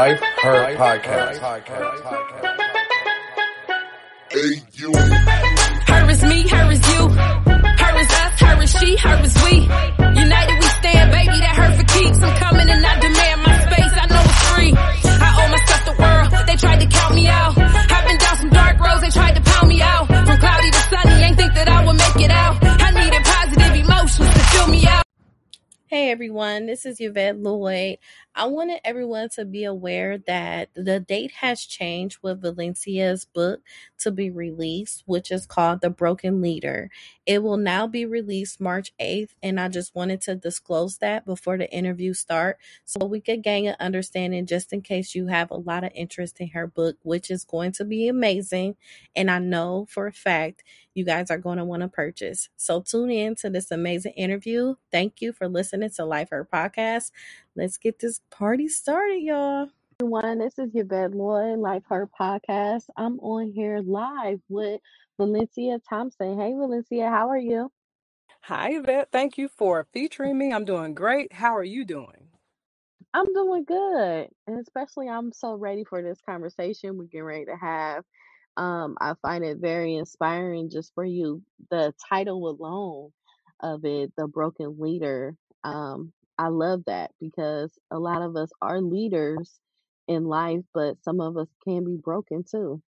Life Her Podcast. Hey, you. Her is me, her is you. Her is us, her is she, her is we. United we stand, baby, that hurt for keeps. I'm coming and I demand my space, I know it's free. I owe myself the world, they tried to count me out. I've been down some dark roads, they tried to pound me out. From cloudy to sunny, ain't think that I would make it out. I needed positive emotions to fill me out. Hey everyone, this is Yvette Lloyd. I wanted everyone to be aware that the date has changed with Valencia's book to be released, which is called The Broken Leader. It will now be released March 8th, and I just wanted to disclose that before the interview start so we could gain an understanding just in case you have a lot of interest in her book, which is going to be amazing. And I know for a fact you guys are going to want to purchase. So tune in to this amazing interview. Thank you for listening to Life Her Podcast. Let's get this party started, y'all. Everyone, this is Yvette Lloyd, Life Her Podcast. I'm on here live with Valencia Thompson. Hey, Valencia, how are you? Hi, Yvette. Thank you for featuring me. I'm doing great. How are you doing? I'm doing good. And especially, I'm so ready for this conversation we're getting ready to have. Um, I find it very inspiring just for you. The title alone of it, The Broken Leader. Um, I love that because a lot of us are leaders in life, but some of us can be broken too.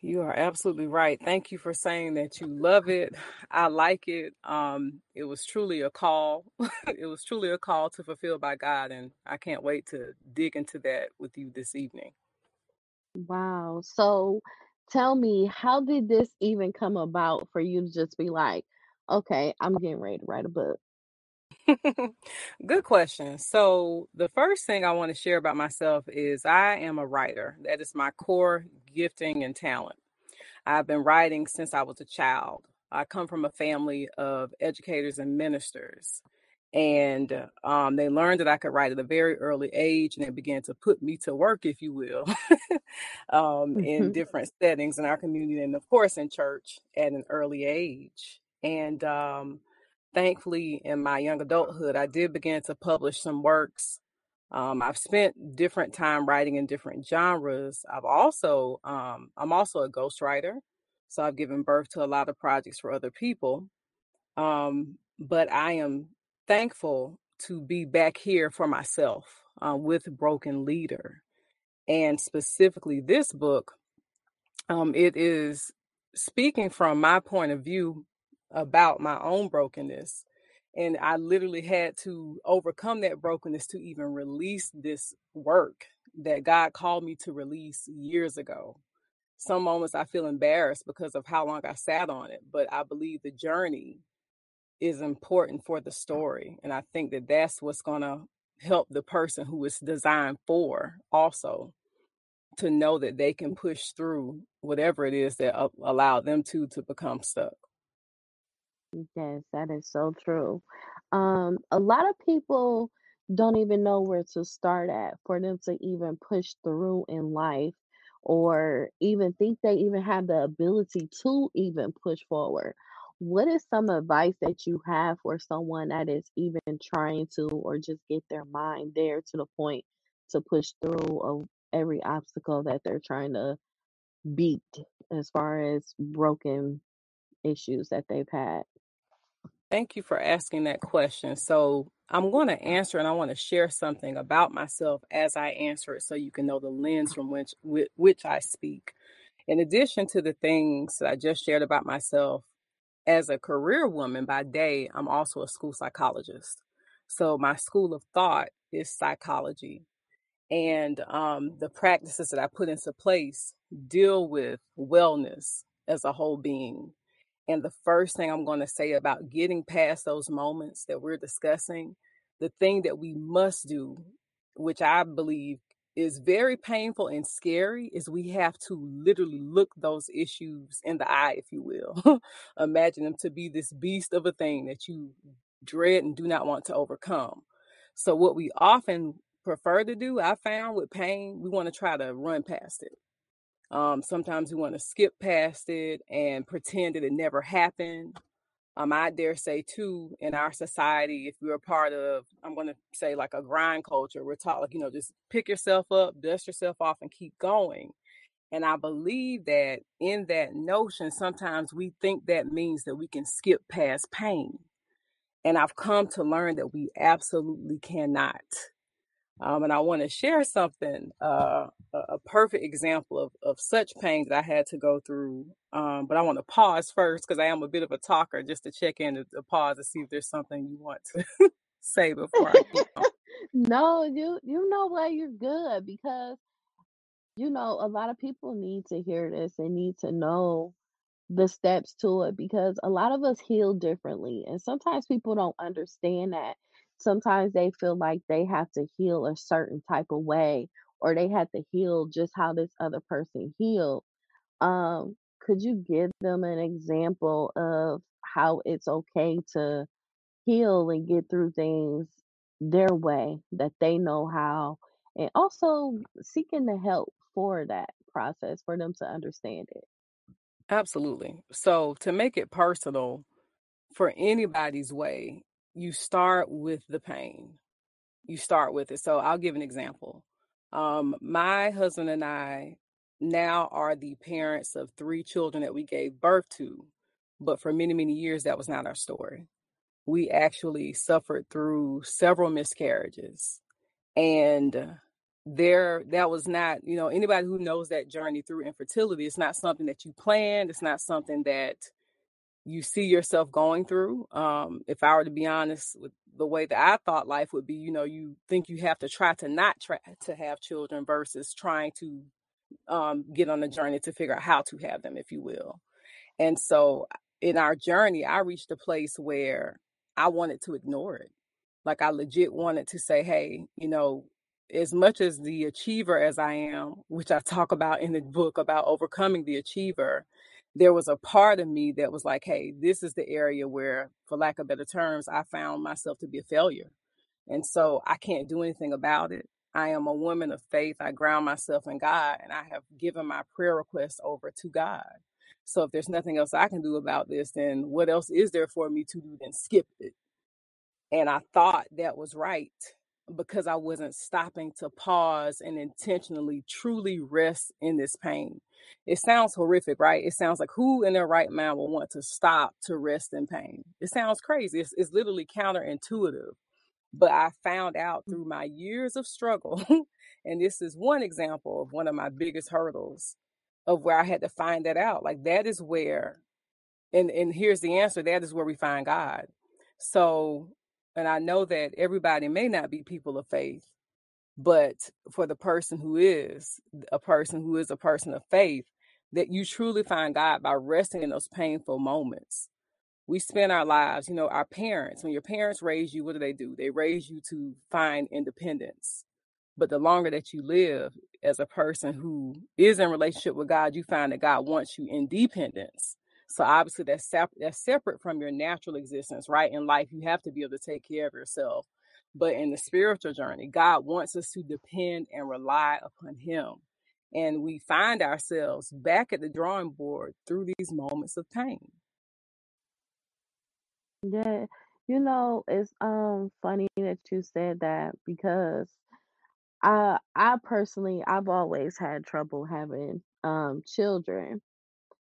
You are absolutely right. Thank you for saying that you love it. I like it. Um, it was truly a call. it was truly a call to fulfill by God, and I can't wait to dig into that with you this evening. Wow. So tell me, how did this even come about for you to just be like, okay, I'm getting ready to write a book? Good question. So, the first thing I want to share about myself is I am a writer. That is my core gifting and talent. I've been writing since I was a child. I come from a family of educators and ministers, and um, they learned that I could write at a very early age, and they began to put me to work, if you will, um, in hmm different settings in our community, and of course in church at an early age. And um, thankfully, in my young adulthood, I did begin to publish some works. Um, I've spent different time writing in different genres. I've also, um, I'm also a ghostwriter, so I've given birth to a lot of projects for other people. Um, but I am thankful to be back here for myself uh, with Broken Leader, and specifically this book. Um, it is speaking from my point of view about my own brokenness. And I literally had to overcome that brokenness to even release this work that God called me to release years ago. Some moments I feel embarrassed because of how long I sat on it, but I believe the journey is important for the story. And I think that that's what's going to help the person who it's designed for also to know that they can push through whatever it is that allowed them to to become stuck. Yes, that is so true. Um, a lot of people don't even know where to start at for them to even push through in life or even think they even have the ability to even push forward. What is some advice that you have for someone that is even trying to or just get their mind there to the point to push through of every obstacle that they're trying to beat as far as broken issues that they've had? Thank you for asking that question. So, I'm going to answer and I want to share something about myself as I answer it so you can know the lens from which whi- which I speak. In addition to the things that I just shared about myself, as a career woman by day, I'm also a school psychologist. So, my school of thought is psychology. And um, the practices that I put into place deal with wellness as a whole being. And the first thing I'm going to say about getting past those moments that we're discussing, the thing that we must do, which I believe is very painful and scary, is we have to literally look those issues in the eye, if you will. Imagine them to be this beast of a thing that you dread and do not want to overcome. So, what we often prefer to do, I found with pain, we want to try to run past it um, sometimes we want to skip past it and pretend that it never happened. Um, I dare say too, in our society, if we're a part of, I'm going to say like a grind culture, we're taught like, you know, just pick yourself up, dust yourself off and keep going. And I believe that in that notion, sometimes we think that means that we can skip past pain. And I've come to learn that we absolutely cannot. Um, and I want to share something, uh, a, perfect example of, of such pain that I had to go through. Um, but I want to pause first because I am a bit of a talker just to check in to, to pause to see if there's something you want to say before I no, you you know what you're good because you know a lot of people need to hear this and need to know the steps to it because a lot of us heal differently and sometimes people don't understand that sometimes they feel like they have to heal a certain type of way or they have to heal just how this other person healed um could you give them an example of how it's okay to heal and get through things their way that they know how and also seeking the help for that process for them to understand it Absolutely. So to make it personal for anybody's way, you start with the pain. You start with it. So I'll give an example. Um, my husband and I now are the parents of three children that we gave birth to, but for many, many years, that was not our story. We actually suffered through several miscarriages. And there, that was not, you know, anybody who knows that journey through infertility, it's not something that you planned, it's not something that you see yourself going through. Um, if I were to be honest with the way that I thought life would be, you know, you think you have to try to not try to have children versus trying to um, get on a journey to figure out how to have them, if you will. And so in our journey, I reached a place where I wanted to ignore it. Like I legit wanted to say, hey, you know, as much as the achiever as I am, which I talk about in the book about overcoming the achiever, there was a part of me that was like, hey, this is the area where, for lack of better terms, I found myself to be a failure. And so I can't do anything about it. I am a woman of faith. I ground myself in God and I have given my prayer requests over to God. So if there's nothing else I can do about this, then what else is there for me to do than skip it? And I thought that was right because I wasn't stopping to pause and intentionally truly rest in this pain. It sounds horrific, right? It sounds like who in their right mind will want to stop to rest in pain? It sounds crazy. It's, it's literally counterintuitive. But I found out mm. through my years of struggle, and this is one example of one of my biggest hurdles of where I had to find that out. Like that is where, and and here's the answer. That is where we find God. So and I know that everybody may not be people of faith, but for the person who is a person who is a person of faith, that you truly find God by resting in those painful moments. We spend our lives, you know, our parents, when your parents raise you, what do they do? They raise you to find independence. But the longer that you live as a person who is in relationship with God, you find that God wants you in dependence. So obviously that's sep- that's separate from your natural existence, right? In life, you have to be able to take care of yourself. But in the spiritual journey, God wants us to depend and rely upon Him. And we find ourselves back at the drawing board through these moments of pain. Yeah, you know, it's um funny that you said that because I I personally I've always had trouble having um children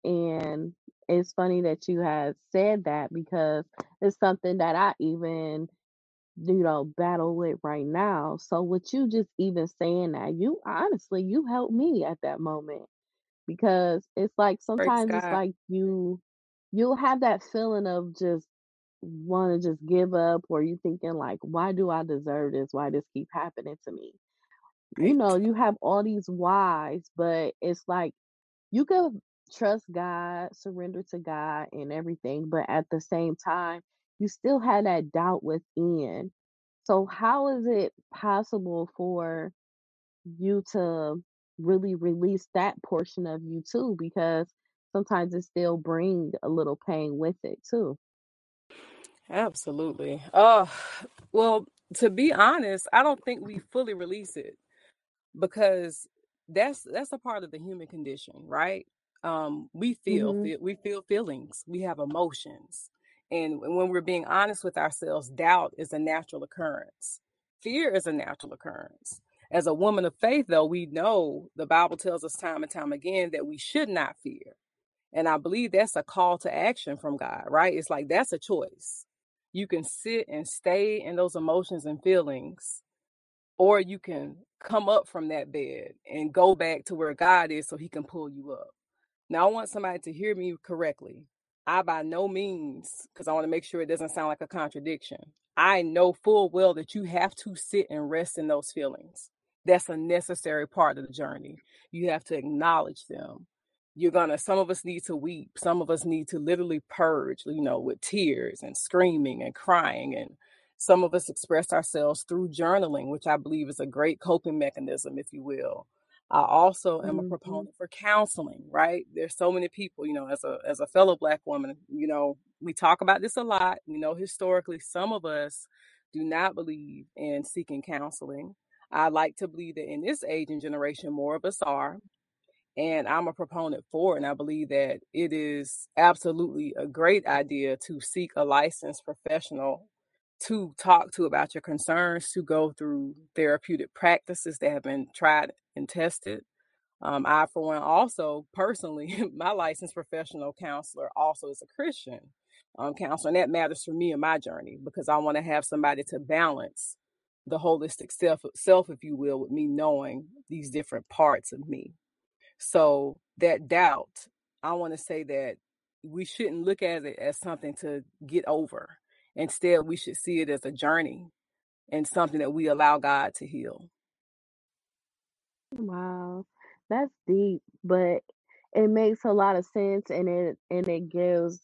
and it's funny that you have said that because it's something that I even you know battle with right now. So with you just even saying that, you honestly you helped me at that moment because it's like Praise sometimes it's God. like you you'll have that feeling of just want to just give up or you thinking like why do I deserve this? Why this keep happening to me? You Right. know, you have all these whys, but it's like you could trust God, surrender to God and everything, but at the same time, you still had that doubt within. So how is it possible for you to really release that portion of you too? Because sometimes it still bring a little pain with it too. Absolutely. Oh, well, to be honest, I don't think we fully release it because that's that's a part of the human condition, right? Um, we feel Mhm. we feel feelings, we have emotions, And when we're being honest with ourselves, doubt is a natural occurrence. Fear is a natural occurrence. As a woman of faith, though, we know the Bible tells us time and time again that we should not fear. And I believe that's a call to action from God, right? It's like that's a choice. You can sit and stay in those emotions and feelings, or you can come up from that bed and go back to where God is so he can pull you up. Now, I want somebody to hear me correctly. I, by no means, because I want to make sure it doesn't sound like a contradiction, I know full well that you have to sit and rest in those feelings. That's a necessary part of the journey. You have to acknowledge them. You're gonna, some of us need to weep. Some of us need to literally purge, you know, with tears and screaming and crying. And some of us express ourselves through journaling, which I believe is a great coping mechanism, if you will. I also am a hmm proponent for counseling, right? There's so many people, you know, as a as a fellow black woman, you know, we talk about this a lot. You know, historically, some of us do not believe in seeking counseling. I like to believe that in this age and generation, more of us are. And I'm a proponent for it. And I believe that it is absolutely a great idea to seek a licensed professional to talk to about your concerns, to go through therapeutic practices that have been tried and tested. Um, I, for one, also personally, my licensed professional counselor also is a Christian um, counselor. And that matters for me in my journey because I want to have somebody to balance the holistic self, self, if you will, with me knowing these different parts of me. So that doubt, I want to say that we shouldn't look at it as something to get over. Instead, we should see it as a journey and something that we allow God to heal. Wow, that's deep, but it makes a lot of sense, and it and it gives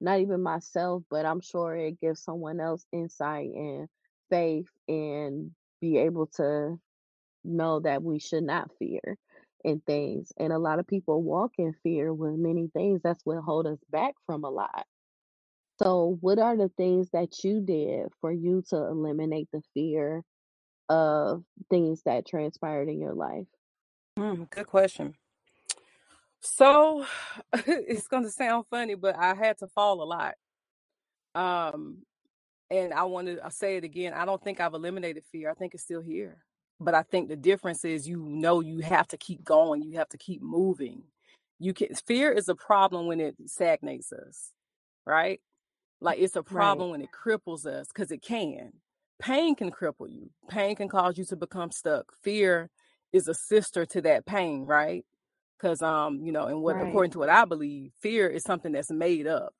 not even myself, but I'm sure it gives someone else insight and faith and be able to know that we should not fear in things. And a lot of people walk in fear with many things. That's what hold us back from a lot. So, what are the things that you did for you to eliminate the fear of things that transpired in your life? Mm, good question. So it's going to sound funny, but I had to fall a lot. Um, and I want to say it again. I don't think I've eliminated fear. I think it's still here. But I think the difference is you know you have to keep going. You have to keep moving. You can fear is a problem when it stagnates us, right? Like it's a Right. problem when it cripples us because it can. Pain can cripple you. Pain can cause you to become stuck. Fear is a sister to that pain, right? Because um, you know, and what Right. according to what I believe, fear is something that's made up.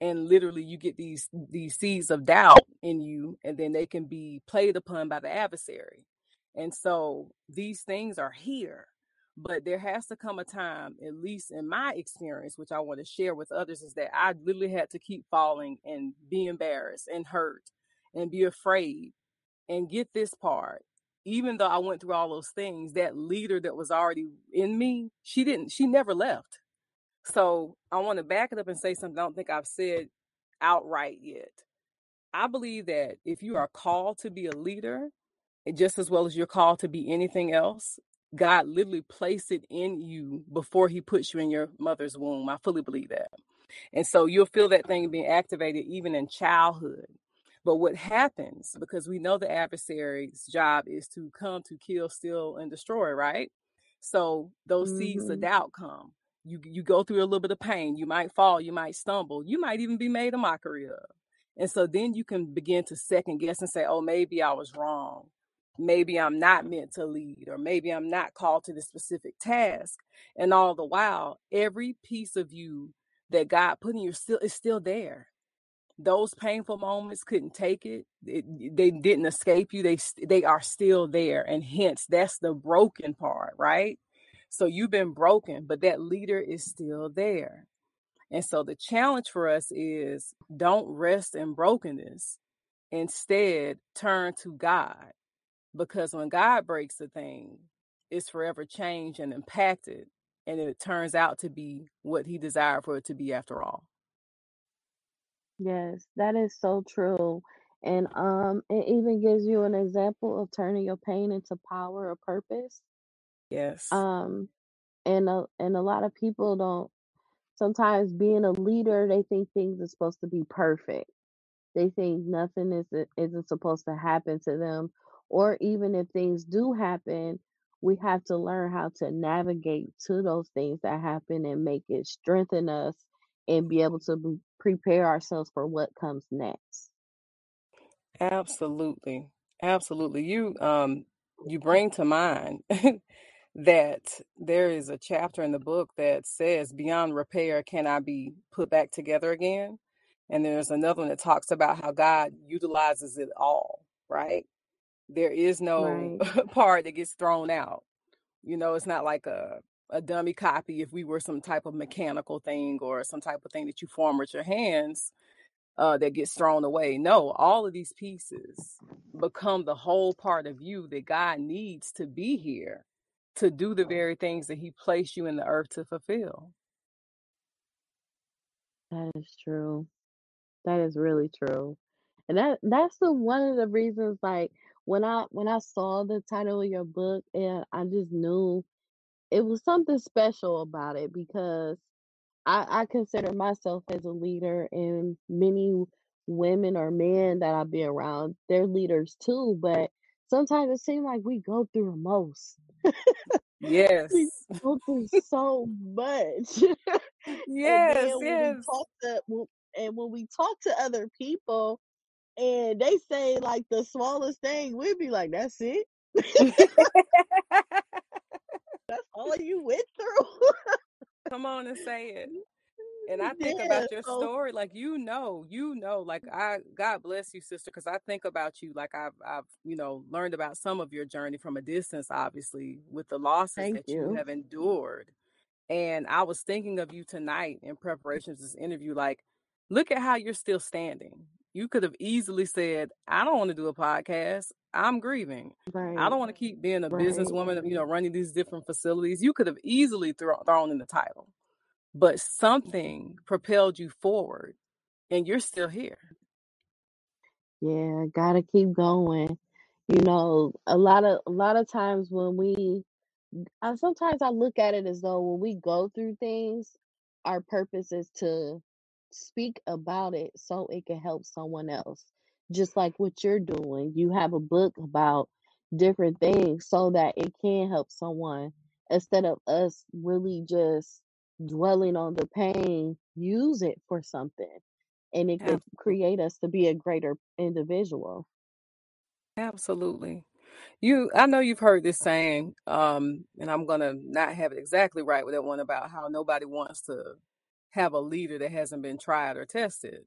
And literally you get these these seeds of doubt in you, and then they can be played upon by the adversary. And so these things are here. But there has to come a time, at least in my experience, which I want to share with others, is that I literally had to keep falling and be embarrassed and hurt and be afraid and get this part. Even though I went through all those things, that leader that was already in me, she didn't, she never left. So I want to back it up and say something I don't think I've said outright yet. I believe that if you are called to be a leader, just as well as you're called to be anything else, God literally placed it in you before he puts you in your mother's womb. I fully believe that. And so you'll feel that thing being activated even in childhood. But what happens, because we know the adversary's job is to come to kill, steal, and destroy, right? So those seeds of hmm doubt come. You you go through a little bit of pain. You might fall, you might stumble, you might even be made a mockery of. And so then you can begin to second guess and say, oh, maybe I was wrong. Maybe I'm not meant to lead, or maybe I'm not called to this specific task. And all the while, every piece of you that God put in you still is still there. Those painful moments couldn't take it. it they didn't escape you. They they are still there, and hence that's the broken part, right? So you've been broken, but that leader is still there. And so the challenge for us is don't rest in brokenness. Instead, turn to God. Because when God breaks a thing, it's forever changed and impacted. And it turns out to be what he desired for it to be after all. Yes, that is so true. And um, it even gives you an example of turning your pain into power or purpose. Yes. Um, and a, and a lot of people don't sometimes being a leader, they think things are supposed to be perfect. They think nothing is isn't supposed to happen to them, or even if things do happen, we have to learn how to navigate to those things that happen and make it strengthen us and be able to be, prepare ourselves for what comes next. Absolutely. Absolutely. You um you bring to mind that there is a chapter in the book that says beyond repair can I be put back together again? And there's another one that talks about how God utilizes it all, right? There is no Right. part that gets thrown out. You know, it's not like a a dummy copy if we were some type of mechanical thing or some type of thing that you form with your hands uh, that gets thrown away. No, all of these pieces become the whole part of you that God needs to be here to do the very things that He placed you in the earth to fulfill. That is true. That is really true. And that that's the one of the reasons like when I when I saw the title of your book and I just knew it was something special about it because I, I consider myself as a leader and many women or men that I've been around, they're leaders too, but sometimes it seems like we go through the most. Yes. we go through so much. and Yes, when we talk to and when we talk to other people and they say like the smallest thing, we'd be like, That's it? That's all you went through? Come on and say it. And I think yeah, about your so story, like you know, you know, like I, God bless you, sister, because I think about you, like I've, I've, you know, learned about some of your journey from a distance, obviously, with the losses thank that you you. have endured. And I was thinking of you tonight in preparation for this interview, like, look at how you're still standing. You could have easily said, I don't want to do a podcast. I'm grieving. I don't want to keep being a right. businesswoman, you know, running these different facilities. You could have easily thro- thrown in the title, but something propelled you forward and you're still here. Yeah, gotta keep going. You know, a lot of a lot of times when we I sometimes I look at it as though when we go through things, our purpose is to speak about it so it can help someone else. Just like what you're doing. You have a book about different things so that it can help someone instead of us really just dwelling on the pain, use it for something and it could create us to be a greater individual. Absolutely. You, I know you've heard this saying, um, and I'm gonna not have it exactly right with that one about how nobody wants to have a leader that hasn't been tried or tested.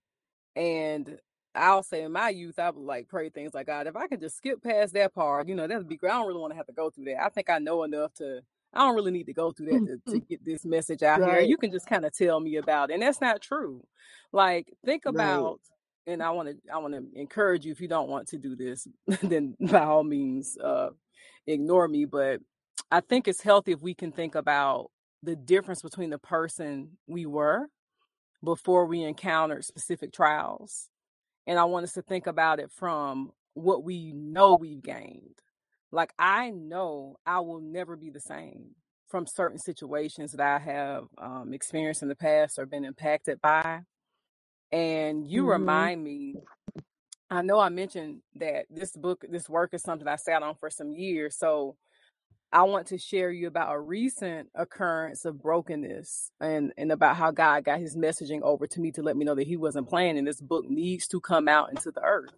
And I'll say in my youth, I would like pray things like God, if I could just skip past that part, you know, that'd be great. I don't really want to have to go through that. I think I know enough to I don't really need to go through that to, to get this message out here. You can just kind of tell me about it. And that's not true. Like think right. about and I want to I want to encourage you if you don't want to do this, then by all means uh ignore me, but I think it's healthy if we can think about the difference between the person we were before we encountered specific trials. And I want us to think about it from what we know we've gained. Like, I know I will never be the same from certain situations that I have um, experienced in the past or been impacted by. And you hmm remind me, I know I mentioned that this book, this work is something I sat on for some years. So I want to share you about a recent occurrence of brokenness and, and about how God got his messaging over to me to let me know that he wasn't playing and this book needs to come out into the earth.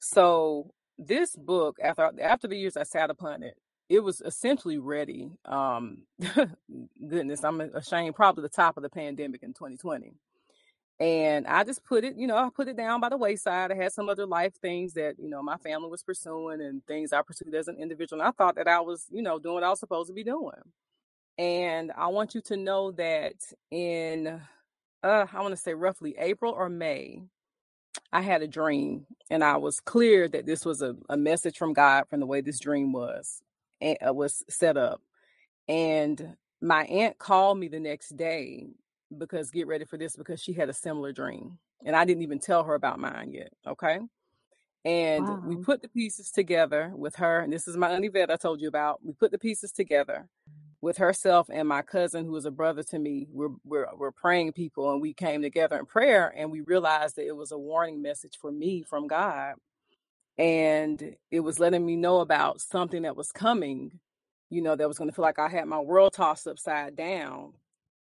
So this book, after after the years I sat upon it, it was essentially ready. Um goodness, I'm ashamed, probably the top of the pandemic in 2020. And I just put it, you know, I put it down by the wayside. I had some other life things that, you know, my family was pursuing and things I pursued as an individual. And I thought that I was, you know, doing what I was supposed to be doing. And I want you to know that in, uh, I want to say roughly April or May, I had a dream and I was clear that this was a, a message from God from the way this dream was, uh, was set up. And my aunt called me the next day because get ready for this because she had a similar dream and I didn't even tell her about mine yet. Okay. And we put the pieces together with her. And this is my Auntie Vet I told you about. We put the pieces together. with herself and my cousin, who is a brother to me. We're, we're, we're praying people, and we came together in prayer, and we realized that it was a warning message for me from God. And it was letting me know about something that was coming, you know, that was going to feel like I had my world tossed upside down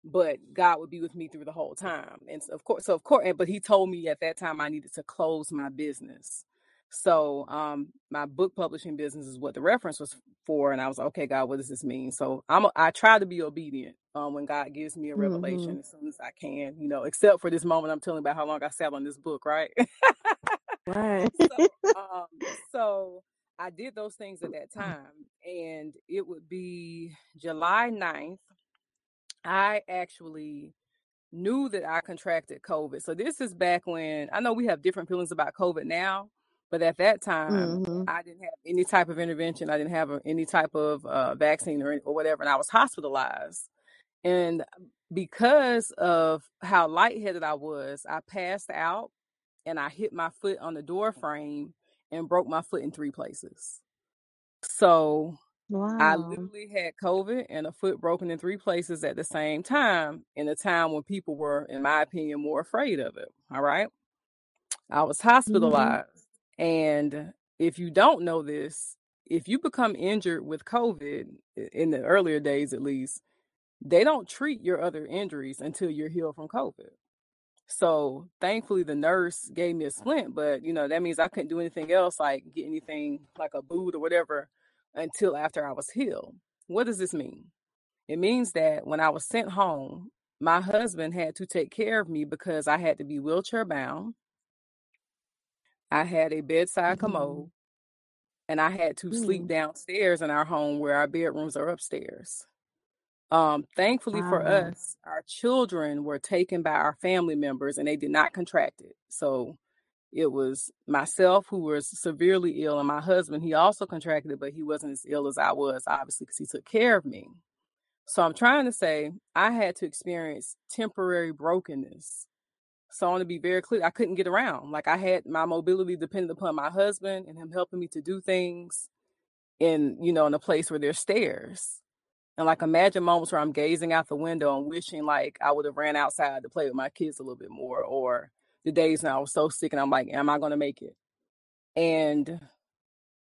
but God would be with me through the whole time. And so of course, so of course, but he told me at that time I needed to close my business. So um my book publishing business is what the reference was for. And I was like, okay, God, what does this mean? So I'm I try to be obedient um when God gives me a revelation mm-hmm. as soon as I can, you know, except for this moment I'm telling about how long I sat on this book, right? right. so, um, so I did those things at that time. And it would be July 9th I actually knew that I contracted COVID. So this is back when I know we have different feelings about COVID now, but at that time mm-hmm. I didn't have any type of intervention. I didn't have any type of uh, vaccine or, or whatever, and I was hospitalized. And because of how lightheaded I was, I passed out and I hit my foot on the door frame and broke my foot in three places. So Wow. I literally had COVID and a foot broken in three places at the same time in a time when people were, in my opinion, more afraid of it. All right. I was mm-hmm. hospitalized. And if you don't know this, if you become injured with COVID in the earlier days, at least, they don't treat your other injuries until you're healed from COVID. So thankfully, the nurse gave me a splint, but you know that means I couldn't do anything else, like get anything like a boot or whatever until after I was healed. What does this mean? It means that when I was sent home, my husband had to take care of me because I had to be wheelchair bound. I had a bedside mm-hmm. commode and I had to mm-hmm. sleep mm. downstairs in our home where our bedrooms are upstairs. Um, thankfully wow. for us, our children were taken by our family members and they did not contract it. So it was myself who was severely ill, and my husband, he also contracted it, but he wasn't as ill as I was, obviously, because he took care of me. So I'm trying to say I had to experience temporary brokenness. So I want to be very clear. I couldn't get around. Like I had my mobility depended upon my husband and him helping me to do things in, you know, in a place where there's stairs. And like imagine moments where I'm gazing out the window and wishing like I would have ran outside to play with my kids a little bit more or the days when I was so sick and I'm like, am I going to make it? And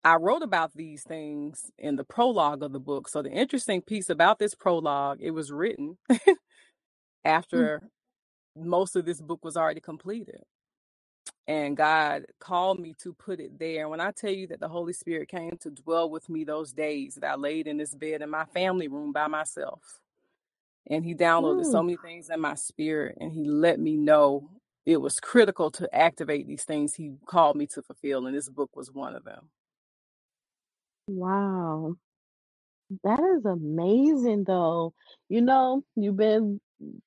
I wrote about these things in the prologue of the book. So the interesting piece about this prologue, it was written hmm. after mm. most of this book was already completed. And God called me to put it there. And when I tell you that the Holy Spirit came to dwell with me those days that I laid in this bed in my family room by myself, and He downloaded Ooh. so many things in my spirit, and He let me know it was critical to activate these things he called me to fulfill and this book was one of them Wow. That is amazing though. You know, you've been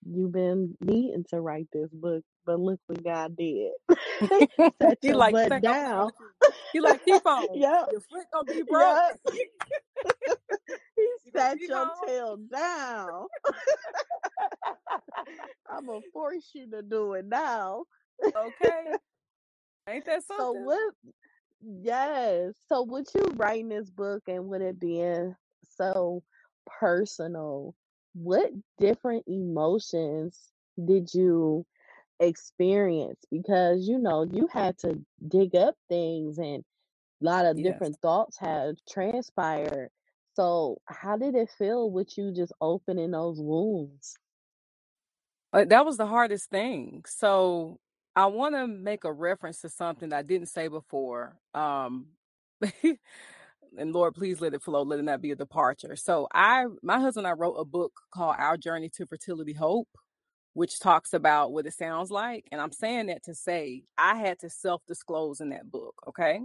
you've been needing to write this book, but look what God did. Set your like butt down. You like keep on. yeah. Your foot gonna be broke. he sat your tail down. I'm gonna force you to do it now. Okay. Ain't that something? So what? Yes. So would you writing this book and would it being so personal? What different emotions did you experience? Because you know you had to dig up things and a lot of Yes. different thoughts have transpired. So how did it feel with you just opening those wounds? Uh, that was the hardest thing. So I want to make a reference to something I didn't say before. Um, and Lord, please let it flow. Let it not be a departure. So I, my husband, and I wrote a book called Our Journey to Fertility Hope, which talks about what it sounds like. And I'm saying that to say I had to self-disclose in that book. Okay.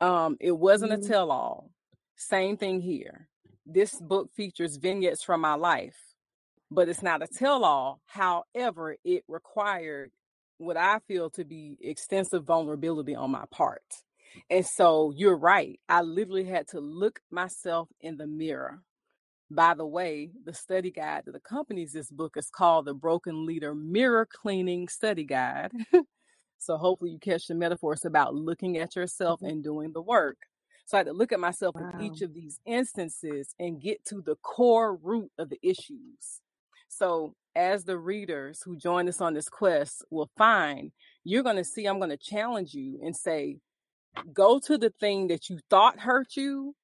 Um, it wasn't a Mhm. tell-all. Same thing here. This book features vignettes from my life but it's not a tell all. However, it required what I feel to be extensive vulnerability on my part. And so you're right. I literally had to look myself in the mirror. By the way, the study guide that accompanies this book is called the Broken Leader Mirror Cleaning Study Guide. so hopefully you catch the metaphor. It's about looking at yourself mm-hmm. and doing the work. So I had to look at myself Wow. in each of these instances and get to the core root of the issues. So as the readers who join us on this quest will find, you're going to see, I'm going to challenge you and say, go to the thing that you thought hurt you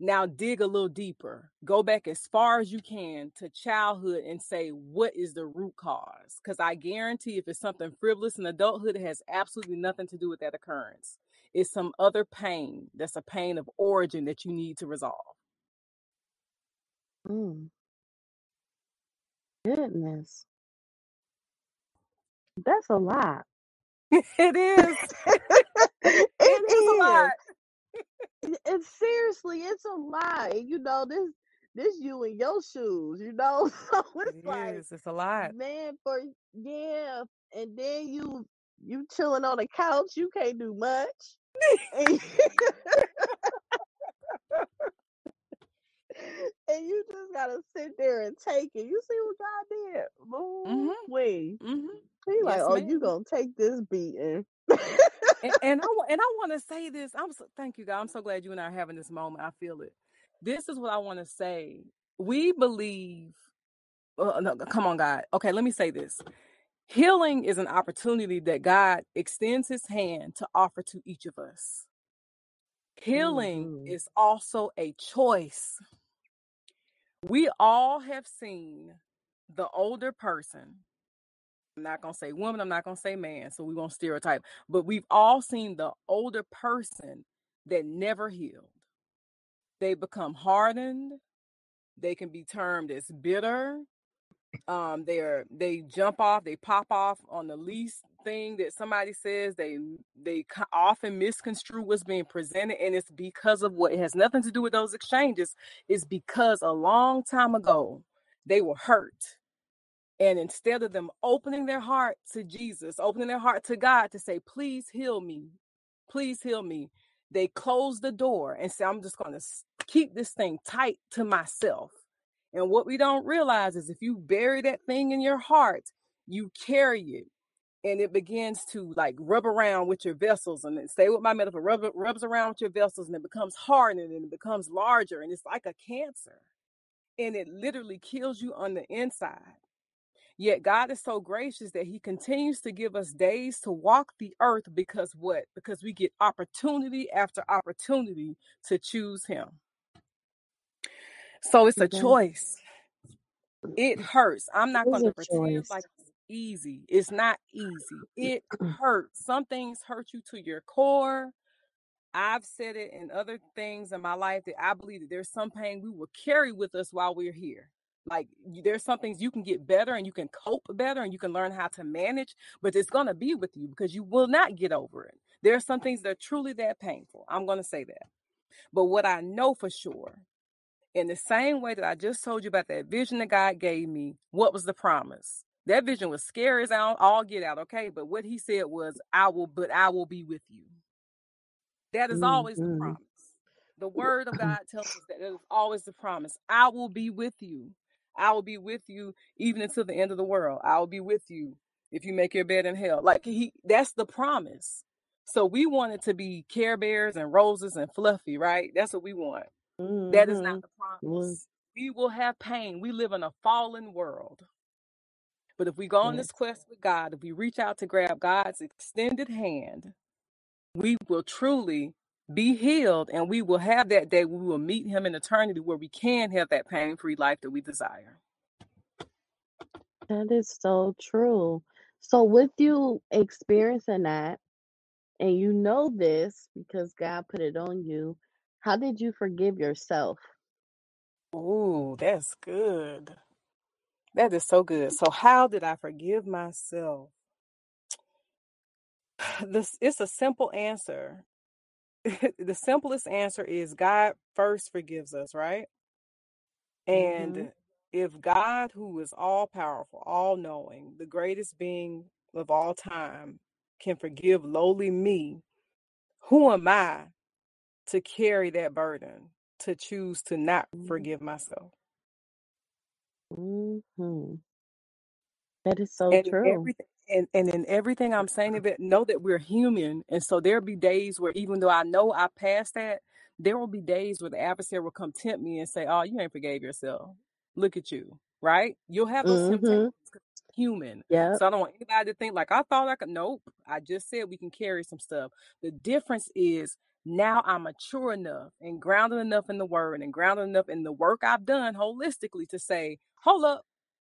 now dig a little deeper. Go back as far as you can to childhood and say, what is the root cause? Because I guarantee if it's something frivolous in adulthood, it has absolutely nothing to do with that occurrence. It's some other pain that's a pain of origin that you need to resolve. Mm. Goodness. That's a lot. it is. it It is a lot. And seriously, it's a lie. You know, this this you in your shoes, you know? So It it's like, is. It's a lot. man, for yeah. And then you you chilling on the couch, you can't do much. And, and you just gotta sit there and take it. You see what God did? Mhm. Ooh, wee. hmm He like, Yes, oh, you ma'am. gonna take this beating. and, and I and I want to say this. I'm so, thank you, God. I'm so glad you and I are having this moment. I feel it. This is what I want to say. We believe. Uh, no, come on, God. Okay, let me say this. Healing is an opportunity that God extends His hand to offer to each of us. Healing Mhm. is also a choice. We all have seen the older person. I'm not gonna say woman. I'm not gonna say man. So we won't stereotype. But we've all seen the older person that never healed. They become hardened. They can be termed as bitter. Um, they're they jump off. They pop off on the least thing that somebody says. They they often misconstrue what's being presented, and it's because of what it has nothing to do with those exchanges. It's because a long time ago they were hurt and instead of them opening their heart to Jesus, opening their heart to God to say, please heal me, please heal me, they close the door and say, I'm just going to keep this thing tight to myself. And what we don't realize is if you bury that thing in your heart, you carry it and it begins to like rub around with your vessels and then stay with my metaphor, rub, rubs around with your vessels and it becomes hardened and it becomes larger and it's like a cancer and it literally kills you on the inside. Yet God is so gracious that He continues to give us days to walk the earth because what? Because we get opportunity after opportunity to choose Him. So it's a choice. It hurts. I'm not going to pretend choice. like it's easy. It's not easy. It hurts. Some things hurt you to your core. I've said it in other things in my life that I believe that there's some pain we will carry with us while we're here. Like there's some things you can get better and you can cope better and you can learn how to manage, but it's going to be with you because you will not get over it. There are some things that are truly that painful. I'm going to say that. But what I know for sure, in the same way that I just told you about that vision that God gave me, what was the promise? That vision was scary as all, all get out, okay? But what he said was, I will, but I will be with you. That is always the Mhm. promise. The word of God tells us that it is always the promise. I will be with you. I will be with you even until the end of the world. I will be with you if you make your bed in hell. Like he that's the promise. So we want it to be care bears and roses and fluffy, right? That's what we want. That is not mm-hmm. the Well, promise. We will have pain. We live in a fallen world. But if we go on yes. this quest with God, if we reach out to grab God's extended hand, we will truly be healed and we will have that day we will meet him in eternity where we can have that pain-free life that we desire. That is so true. So with you experiencing that, and you know this because God put it on you, how did you forgive yourself? Ooh, that's good. That is so good. So how did I forgive myself? This it's a simple answer. the simplest answer is God first forgives us, right? And Mhm. if God, who is all powerful, all knowing, the greatest being of all time, can forgive lowly me, who am I to carry that burden, to choose to not Mhm. forgive myself? Mhm. That is so And true. everything and, and in everything I'm saying of it, know that we're human. And so there'll be days where even though I know I passed that, there will be days where the adversary will come tempt me and say, Oh, you ain't forgave yourself. Look at you. Right? You'll have those Mm-hmm. temptations human. Yeah. So I don't want anybody to think like I thought I could. Nope. I just said we can carry some stuff. The difference is now I'm mature enough and grounded enough in the word and grounded enough in the work I've done holistically to say, hold up,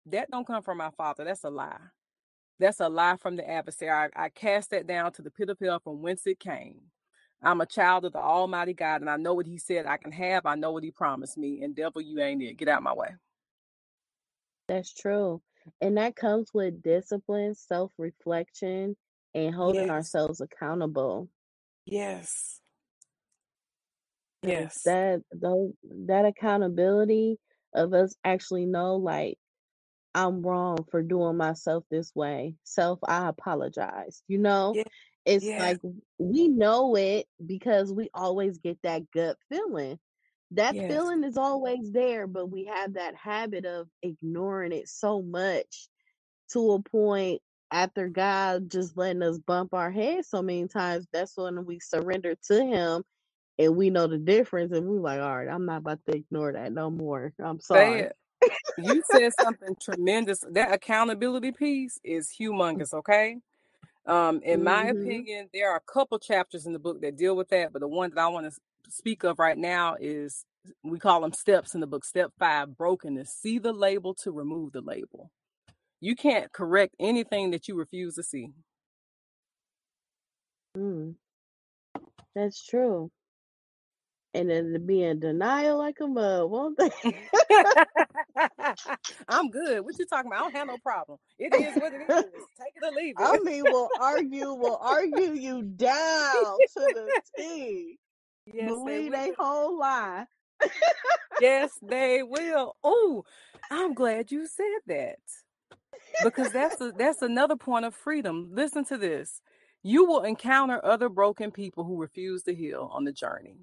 that don't come from my father. That's a lie. That's a lie from the adversary. I, I cast that down to the pit of hell from whence it came. I'm a child of the Almighty God, and I know what He said I can have. I know what He promised me. And devil, you ain't it. Get out my way. That's true. And that comes with discipline, self reflection, and holding Yes. ourselves accountable. Yes. Yes. that that accountability of us actually know like I'm wrong for doing myself this way. Self, I apologize. You know, Yeah. it's Yes. like we know it because we always get that gut feeling. That Yes. feeling is always there, but we have that habit of ignoring it so much to a point after God just letting us bump our head so many times. That's when we surrender to Him and we know the difference. And we're like, all right, I'm not about to ignore that no more. I'm sorry. You said something tremendous. That accountability piece is humongous, okay? Um, in my hmm opinion, there are a couple chapters in the book that deal with that, but the one that I want to speak of right now is we call them steps in the book. Step five, brokenness. See the label to remove the label. You can't correct anything that you refuse to see. Mm, that's true. And then to be in denial like a mug, won't they? I'm good. What you talking about? I don't have no problem. It is what it is. Take it or leave it. I mean, we'll argue, we'll argue you down to the T. yes, they Believe they will. whole lie. Yes, they will. Oh, I'm glad you said that. Because that's a, that's another point of freedom. Listen to this. You will encounter other broken people who refuse to heal on the journey.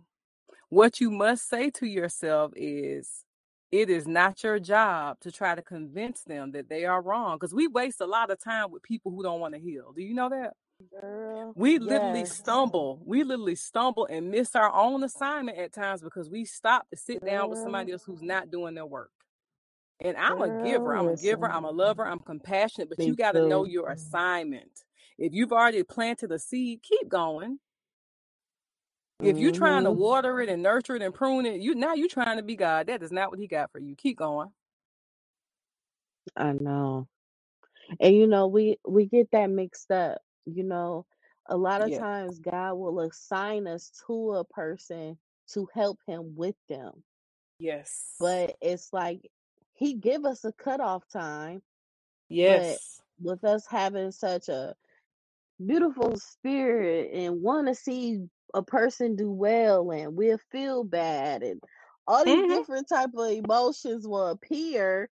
What you must say to yourself is it is not your job to try to convince them that they are wrong because we waste a lot of time with people who don't want to heal. Do you know that? Girl, We literally yes. stumble. We literally stumble and miss our own assignment at times because we stop to sit down with somebody else who's not doing their work. And I'm a giver. I'm a giver. I'm a lover. I'm compassionate, but Me you got to know your assignment. If you've already planted a seed, keep going. If you're trying to hmm water it and nurture it and prune it, you now you're trying to be God. That is not what He got for you. Keep going. I know. And you know, we we get that mixed up. You know, a lot of Yeah. times God will assign us to a person to help him with them. Yes. But it's like he give us a cutoff time, but Yes. with us having such a beautiful spirit and want to see a person do well and we'll feel bad and all these hmm different type of emotions will appear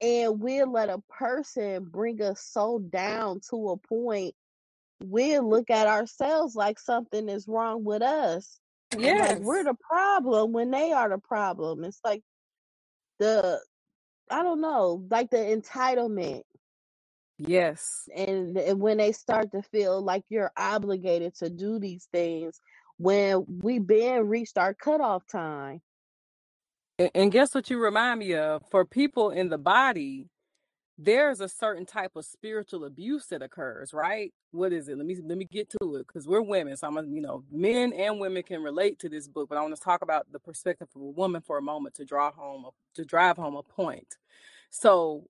and we'll let a person bring us so down to a point we'll look at ourselves like something is wrong with us yeah like we're the problem when they are the problem. It's like the i don't know like the entitlement Yes. and, and when they start to feel like you're obligated to do these things when we been reached our cutoff time And, and guess what you remind me of? For people in the body, there's a certain type of spiritual abuse that occurs, right? What is it? Let me let me get to it because we're women, so I'm gonna, you know, men and women can relate to this book, but I want to talk about the perspective of a woman for a moment to draw home a- to drive home a point. So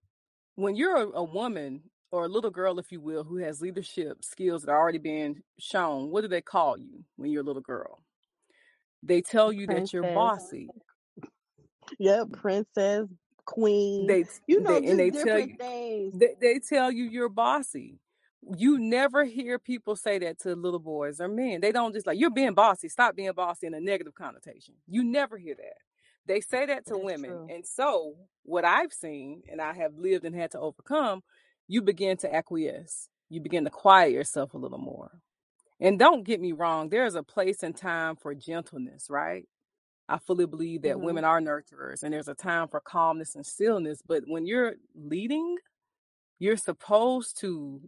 when you're a, a woman or a little girl, if you will, who has leadership skills that are already being shown, what do they call you when you're a little girl? They tell you that you're bossy. yep princess queen They you know they and they tell you things they, they tell you you're bossy. You never hear people say that to little boys or men. They don't just like you're being bossy. Stop being bossy in a negative connotation. You never hear that. They say that to that's women. true And so what I've seen and I have lived and had to overcome, you begin to acquiesce. You begin to quiet yourself a little more. And don't get me wrong, there's a place and time for gentleness, right? I fully believe that hmm women are nurturers and there's a time for calmness and stillness. But when you're leading, you're supposed to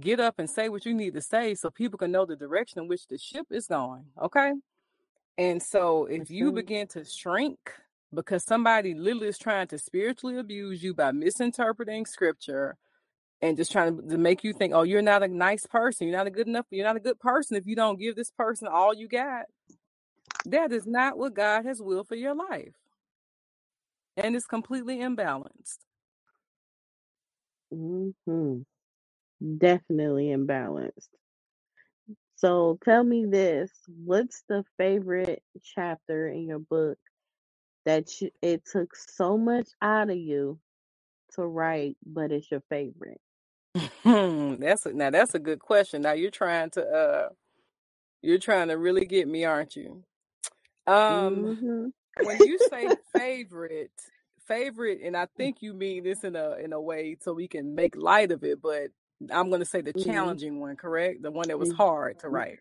get up and say what you need to say so people can know the direction in which the ship is going. Okay. And so if you begin to shrink because somebody literally is trying to spiritually abuse you by misinterpreting scripture and just trying to, to make you think, oh, you're not a nice person. You're not a good enough. You're not a good person if you don't give this person all you got. That is not what God has willed for your life. And it's completely imbalanced. hmm Definitely imbalanced. So tell me this: What's the favorite chapter in your book that you, it took so much out of you to write, but it's your favorite? that's a, now that's a good question. Now you're trying to uh you're trying to really get me, aren't you? Um hmm when you say favorite, favorite, and I think you mean this in a in a way so we can make light of it, but I'm gonna say the hmm challenging one, correct? The one that was hard to write.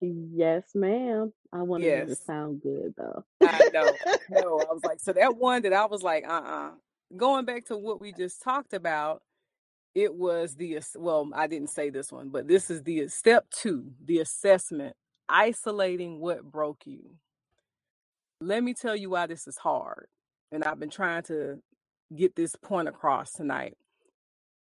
Yes, ma'am. I wanted it to Yes. sound good though. I know. No, I was like, so that one that I was like, uh-uh. Going back to what we just talked about, it was the well, I didn't say this one, but this is the step two, the assessment, isolating what broke you. Let me tell you why this is hard. And I've been trying to get this point across tonight.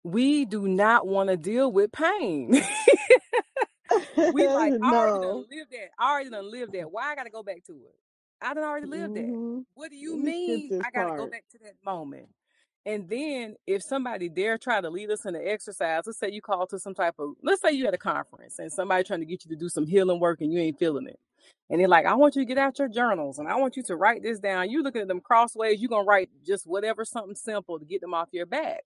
We do not want to deal with pain. we like, I already done no. lived that. I already done lived that. Why I gotta go back to it? I done already lived that. hmm What do you Let mean I gotta go back to that moment? And then if somebody dare try to lead us in the exercise, let's say you call to some type of let's say you at a conference and somebody trying to get you to do some healing work and you ain't feeling it. And they're like, I want you to get out your journals and I want you to write this down. You looking at them crossways, you're gonna write just whatever something simple to get them off your back.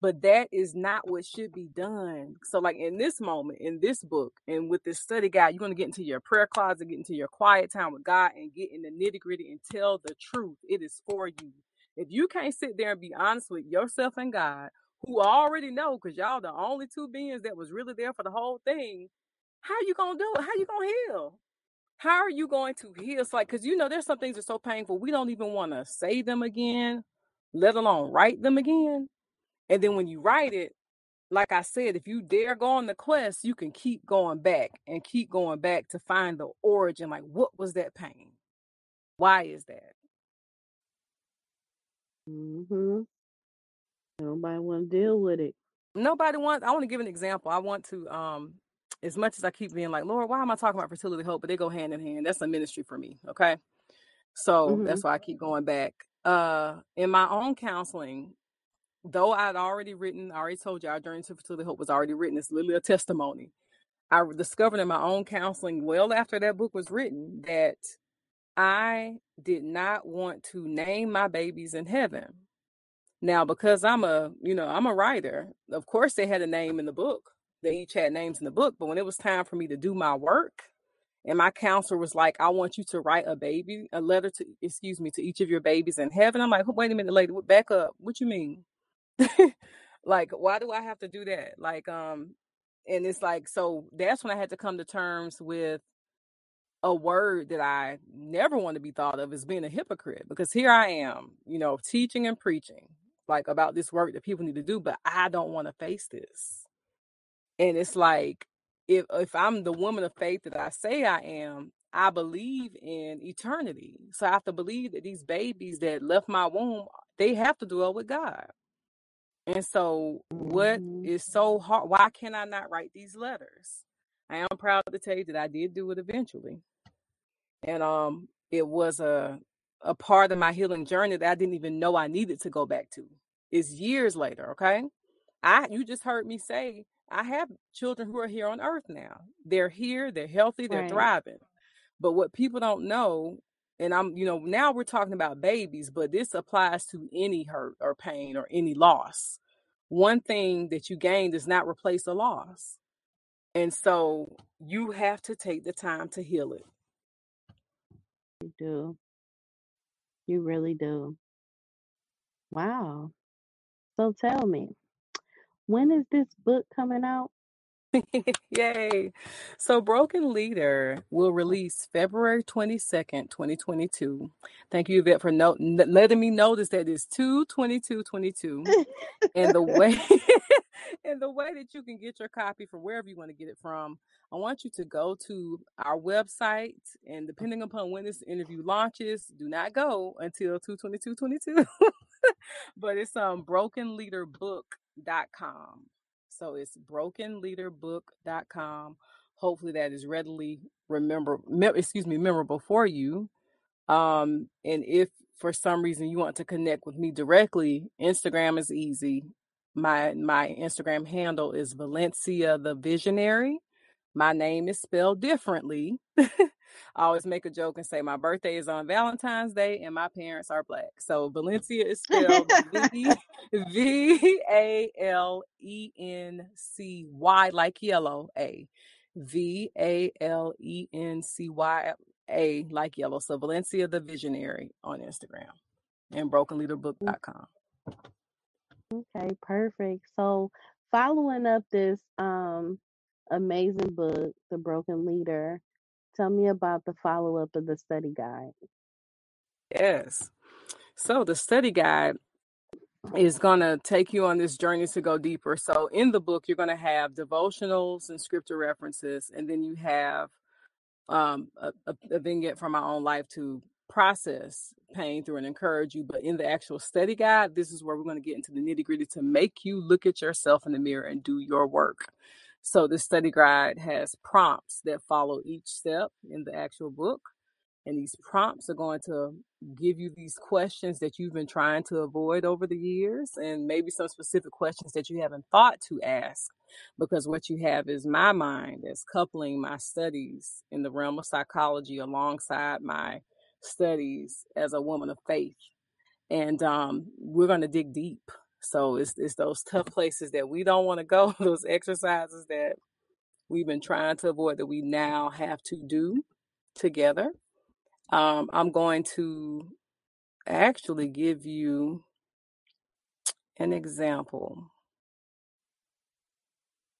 But that is not what should be done. So, like in this moment, in this book, and with this study guide, you're going to get into your prayer closet, get into your quiet time with God, and get in the nitty gritty and tell the truth. It is for you. If you can't sit there and be honest with yourself and God, who already know, because y'all the only two beings that was really there for the whole thing, how you gonna do it? How you gonna heal? How are you going to heal? It's like because you know there's some things that are so painful we don't even want to say them again, let alone write them again. And then when you write it, like I said, if you dare go on the quest, you can keep going back and keep going back to find the origin. Like, what was that pain? Why is that? Hmm Nobody want to deal with it. Nobody wants. I want to give an example. I want to, um, as much as I keep being like, Lord, why am I talking about fertility hope? But they go hand in hand. That's a ministry for me. Okay. So hmm that's why I keep going back. Uh, in my own counseling, though I'd already written, I already told you our journey to fertility hope was already written. It's literally a testimony. I discovered in my own counseling, well after that book was written, that I did not want to name my babies in heaven. Now, because I'm a, you know, I'm a writer, of course they had a name in the book. They each had names in the book. But when it was time for me to do my work, and my counselor was like, I want you to write a baby, a letter to, excuse me, to each of your babies in heaven. I'm like, wait a minute, lady, back up. What you mean? like, why do I have to do that? Like, um, and it's like, so that's when I had to come to terms with a word that I never want to be thought of as being a hypocrite because here I am, you know, teaching and preaching like about this work that people need to do, but I don't want to face this. And it's like if if I'm the woman of faith that I say I am, I believe in eternity. So I have to believe that these babies that left my womb, they have to dwell with God. And so what hmm so hard? Why can I not write these letters? I am proud to tell you that I did do it eventually. And um it was a a part of my healing journey that I didn't even know I needed to go back to. It's years later, okay? I you just heard me say I have children who are here on earth now. They're here, they're healthy, they're Right. thriving. But what people don't know, and I'm, you know, now we're talking about babies, but this applies to any hurt or pain or any loss. One thing that you gain does not replace a loss. And so you have to take the time to heal it. You do. You really do. Wow. So tell me, when is this book coming out? Yay. So Broken Leader will release February 22nd, 2022. Thank you, Yvette, for no- letting me notice that it's 2 22 22. And the way and the way that you can get your copy from wherever you want to get it from, I want you to go to our website. And depending upon when this interview launches, do not go until 22222. but it's um brokenleaderbook.com. So it's brokenleaderbook.com. Hopefully that is readily remember mem- excuse me memorable for you. Um, and if for some reason you want to connect with me directly, Instagram is easy. My my Instagram handle is Valencya the Visionary. My name is spelled differently. I always make a joke and say my birthday is on Valentine's Day and my parents are black. So Valencya is spelled V A L E N C Y like yellow A. V A L E N C Y A like yellow. So Valencya the Visionary on Instagram and brokenleaderbook.com. Okay, perfect. So following up this um amazing book, The Broken Leader, tell me about the follow up of the study guide. Yes. So the study guide is going to take you on this journey to go deeper. So in the book, you're going to have devotionals and scripture references, and then you have um, a, a, vignette from my own life to process pain through and encourage you. But in the actual study guide, this is where we're going to get into the nitty gritty to make you look at yourself in the mirror and do your work. So this study guide has prompts that follow each step in the actual book. And these prompts are going to give you these questions that you've been trying to avoid over the years, and maybe some specific questions that you haven't thought to ask. Because what you have is my mind as coupling my studies in the realm of psychology alongside my studies as a woman of faith. And um, we're going to dig deep. So it's, it's those tough places that we don't want to go, those exercises that we've been trying to avoid that we now have to do together. Um, I'm going to actually give you an example.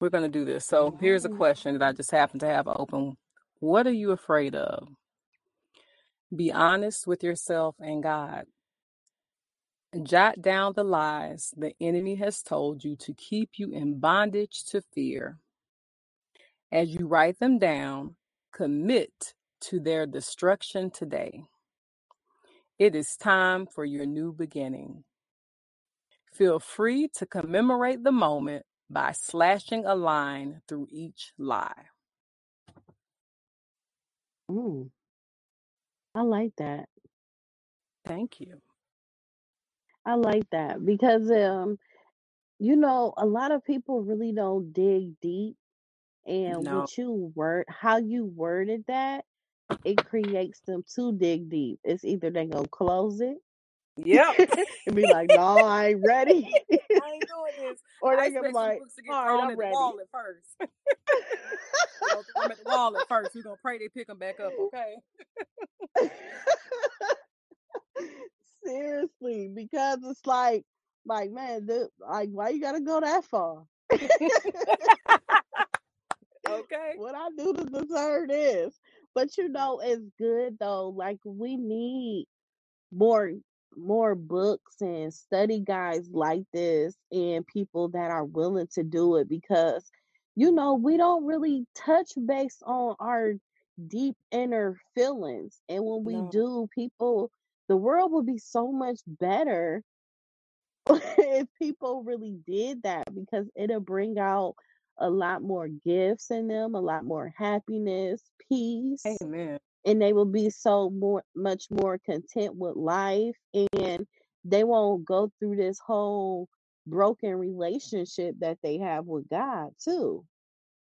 We're going to do this. So here's a question that I just happen to have open. What are you afraid of? Be honest with yourself and God. Jot down the lies the enemy has told you to keep you in bondage to fear. As you write them down, commit to their destruction today. It is time for your new beginning. Feel free to commemorate the moment by slashing a line through each lie. Mm, I like that. Thank you. I like that because um you know a lot of people really don't dig deep and No. what you word how you worded that it creates them to dig deep. It's either they gonna close it Yep. and be like, no, I ain't ready. I ain't doing this. or I they gonna be like, books to all right, I'm at the ready. wall at first. Throw 'em at the wall at first. We're gonna pray they pick them back up, okay? Seriously, because it's like, like man, dude, like why you gotta go that far? Okay. what I do to deserve this. But you know, it's good though. Like we need more more books and study guides like this and people that are willing to do it because you know we don't really touch base on our deep inner feelings and when we No. do people the world would be so much better if people really did that because it'll bring out a lot more gifts in them, a lot more happiness, peace, Amen. And they will be so more much more content with life and they won't go through this whole broken relationship that they have with God too.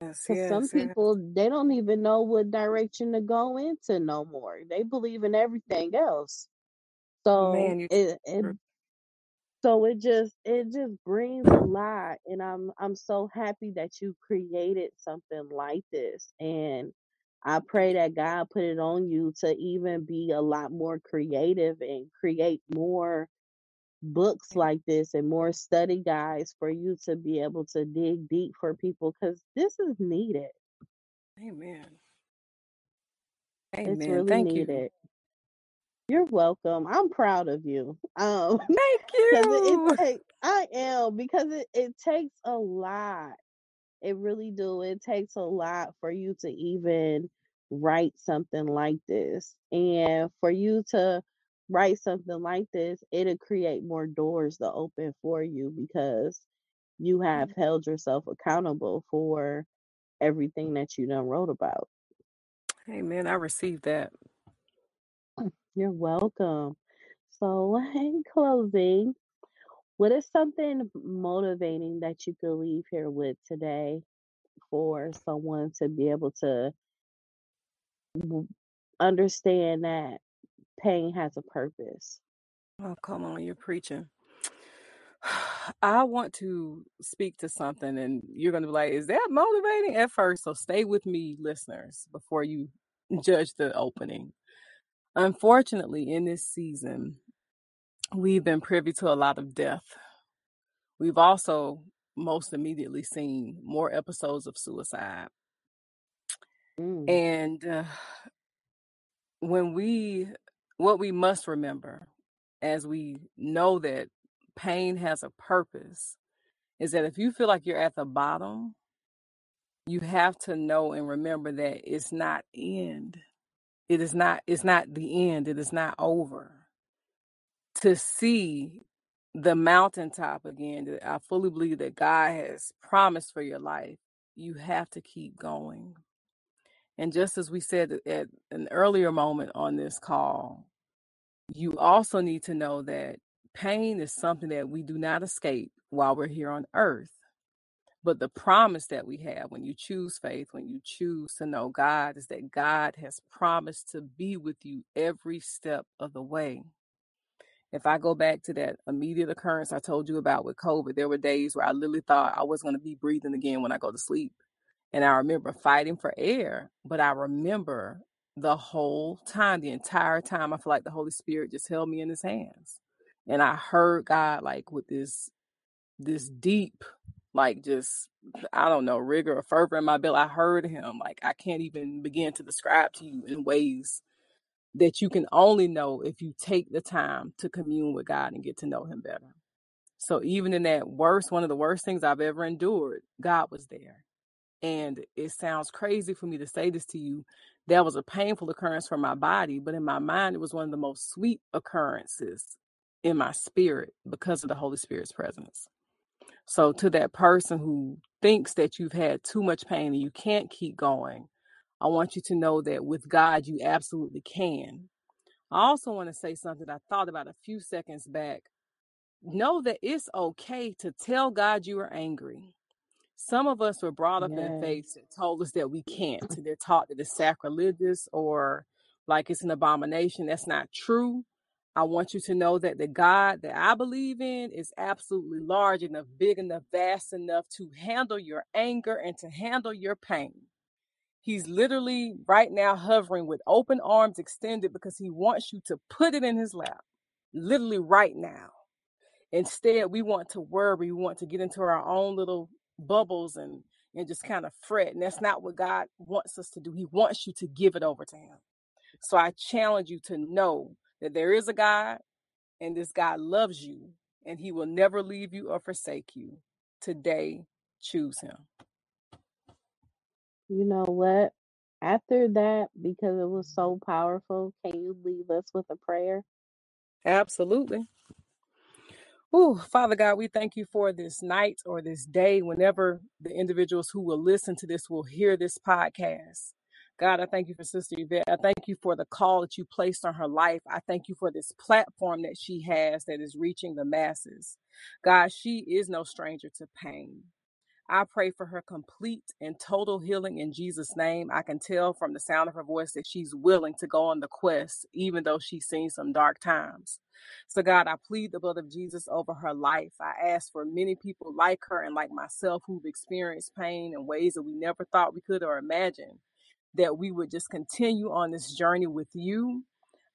Yes, Because some yes, yes. people they don't even know what direction to go into no more. They believe in everything else. So Man, it, it so it just it just brings a lot and i'm i'm so happy that you created something like this and i pray that god put it on you to even be a lot more creative and create more books like this and more study guides for you to be able to dig deep for people because this is needed Amen. it's Amen. really Thank you. needed You're welcome. I'm proud of you. Um, Thank because it, you. it takes. I am because it it takes a lot. It really do. It takes a lot for you to even write something like this, and for you to write something like this, it'll create more doors to open for you because you have mm-hmm. held yourself accountable for everything that you done wrote about. Amen. I received that. Mm, you're welcome. So, in closing, what is something motivating that you could leave here with today for someone to be able to understand that pain has a purpose? Oh, come on, you're preaching. I want to speak to something, and you're going to be like, is that motivating at first? So stay with me, listeners, before you judge the opening. Unfortunately, in this season, we've been privy to a lot of death. We've also most immediately seen more episodes of suicide. Mm, And uh, when we, what we must remember as we know that pain has a purpose is that if you feel like you're at the bottom, you have to know and remember that it's not end. It is not, it's not the end. It is not over. To see the mountaintop again, I fully believe that God has promised for your life, you have to keep going. And just as we said at an earlier moment on this call, you also need to know that pain is something that we do not escape while we're here on earth. But the promise that we have when you choose faith, when you choose to know God, is that God has promised to be with you every step of the way. If I go back to that immediate occurrence I told you about with COVID, there were days where I literally thought I was going to be breathing again when I go to sleep. And I remember fighting for air, but I remember the whole time, the entire time, I feel like the Holy Spirit just held me in his hands. And I heard God like with this this deep, like just I don't know, rigor or fervor in my bill. I heard him. Like I can't even begin to describe to you in ways that you can only know if you take the time to commune with God and get to know him better. So even in that worst, one of the worst things I've ever endured, God was there. And it sounds crazy for me to say this to you. That was a painful occurrence for my body, but in my mind, it was one of the most sweet occurrences in my spirit because of the Holy Spirit's presence. So, to that person who thinks that you've had too much pain and you can't keep going, I want you to know that with God, you absolutely can. I also want to say something I thought about a few seconds back. Know that it's okay to tell God you are angry. Some of us were brought up in faith that told us that we can't. They're taught that it's sacrilegious or like it's an abomination. That's not true. I want you to know that the God that I believe in is absolutely large enough, big enough, vast enough to handle your anger and to handle your pain. He's literally right now hovering with open arms extended because he wants you to put it in his lap, literally right now. Instead, we want to worry, we want to get into our own little bubbles and and just kind of fret. And that's not what God wants us to do. He wants you to give it over to him. So I challenge you to know that there is a God and this God loves you and he will never leave you or forsake you. Today, choose him. You know what? After that, because it was so powerful, can you leave us with a prayer? Absolutely. Oh, Father God, we thank you for this night or this day, whenever the individuals who will listen to this will hear this podcast. God, I thank you for Sister Yvette. I thank you for the call that you placed on her life. I thank you for this platform that she has that is reaching the masses. God, she is no stranger to pain. I pray for her complete and total healing in Jesus' name. I can tell from the sound of her voice that she's willing to go on the quest, even though she's seen some dark times. So, God, I plead the blood of Jesus over her life. I ask for many people like her and like myself who've experienced pain in ways that we never thought we could or imagined, that we would just continue on this journey with you.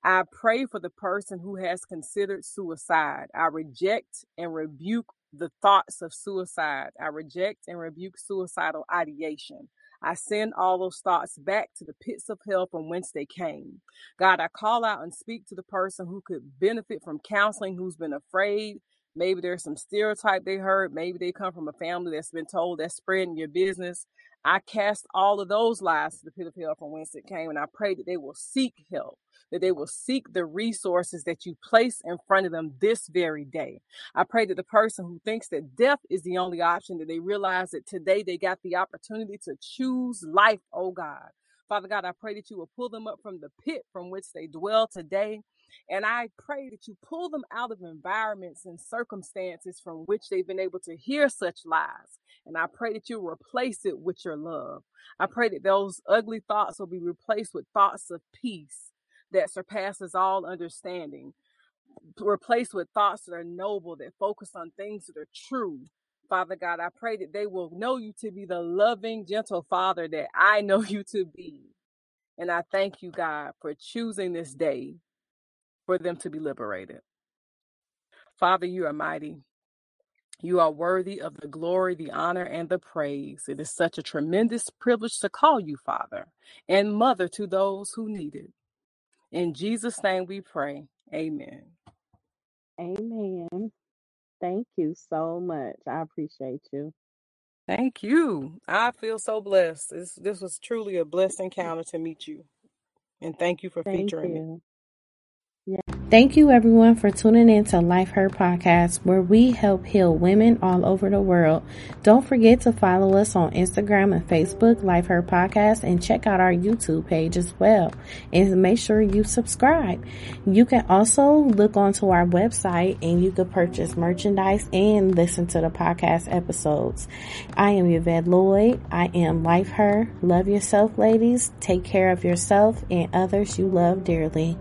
I pray for the person who has considered suicide. I reject and rebuke the thoughts of suicide. I reject and rebuke suicidal ideation. I send all those thoughts back to the pits of hell from whence they came. God, I call out and speak to the person who could benefit from counseling, who's been afraid. Maybe there's some stereotype they heard. Maybe they come from a family that's been told that's spreading your business. I cast all of those lies to the pit of hell from whence it came, and I pray that they will seek help, that they will seek the resources that you place in front of them this very day. I pray that the person who thinks that death is the only option, that they realize that today they got the opportunity to choose life, oh God. Father God, I pray that you will pull them up from the pit from which they dwell today. And I pray that you pull them out of environments and circumstances from which they've been able to hear such lies. And I pray that you replace it with your love. I pray that those ugly thoughts will be replaced with thoughts of peace that surpasses all understanding, replaced with thoughts that are noble, that focus on things that are true. Father God, I pray that they will know you to be the loving, gentle Father that I know you to be. And I thank you, God, for choosing this day for them to be liberated. Father, you are mighty. You are worthy of the glory, the honor, and the praise. It is such a tremendous privilege to call you Father and Mother to those who need it. In Jesus' name we pray. Amen. Amen. Thank you so much. I appreciate you. Thank you. I feel so blessed. This, this was truly a blessed encounter to meet you. And thank you for Thank featuring me. Thank you, everyone, for tuning in to Life Her Podcast, where we help heal women all over the world. Don't forget to follow us on Instagram and Facebook, Life Her Podcast, and check out our YouTube page as well. And make sure you subscribe. You can also look onto our website and you can purchase merchandise and listen to the podcast episodes. I am Yvette Lloyd. I am Life Her. Love yourself, ladies. Take care of yourself and others you love dearly.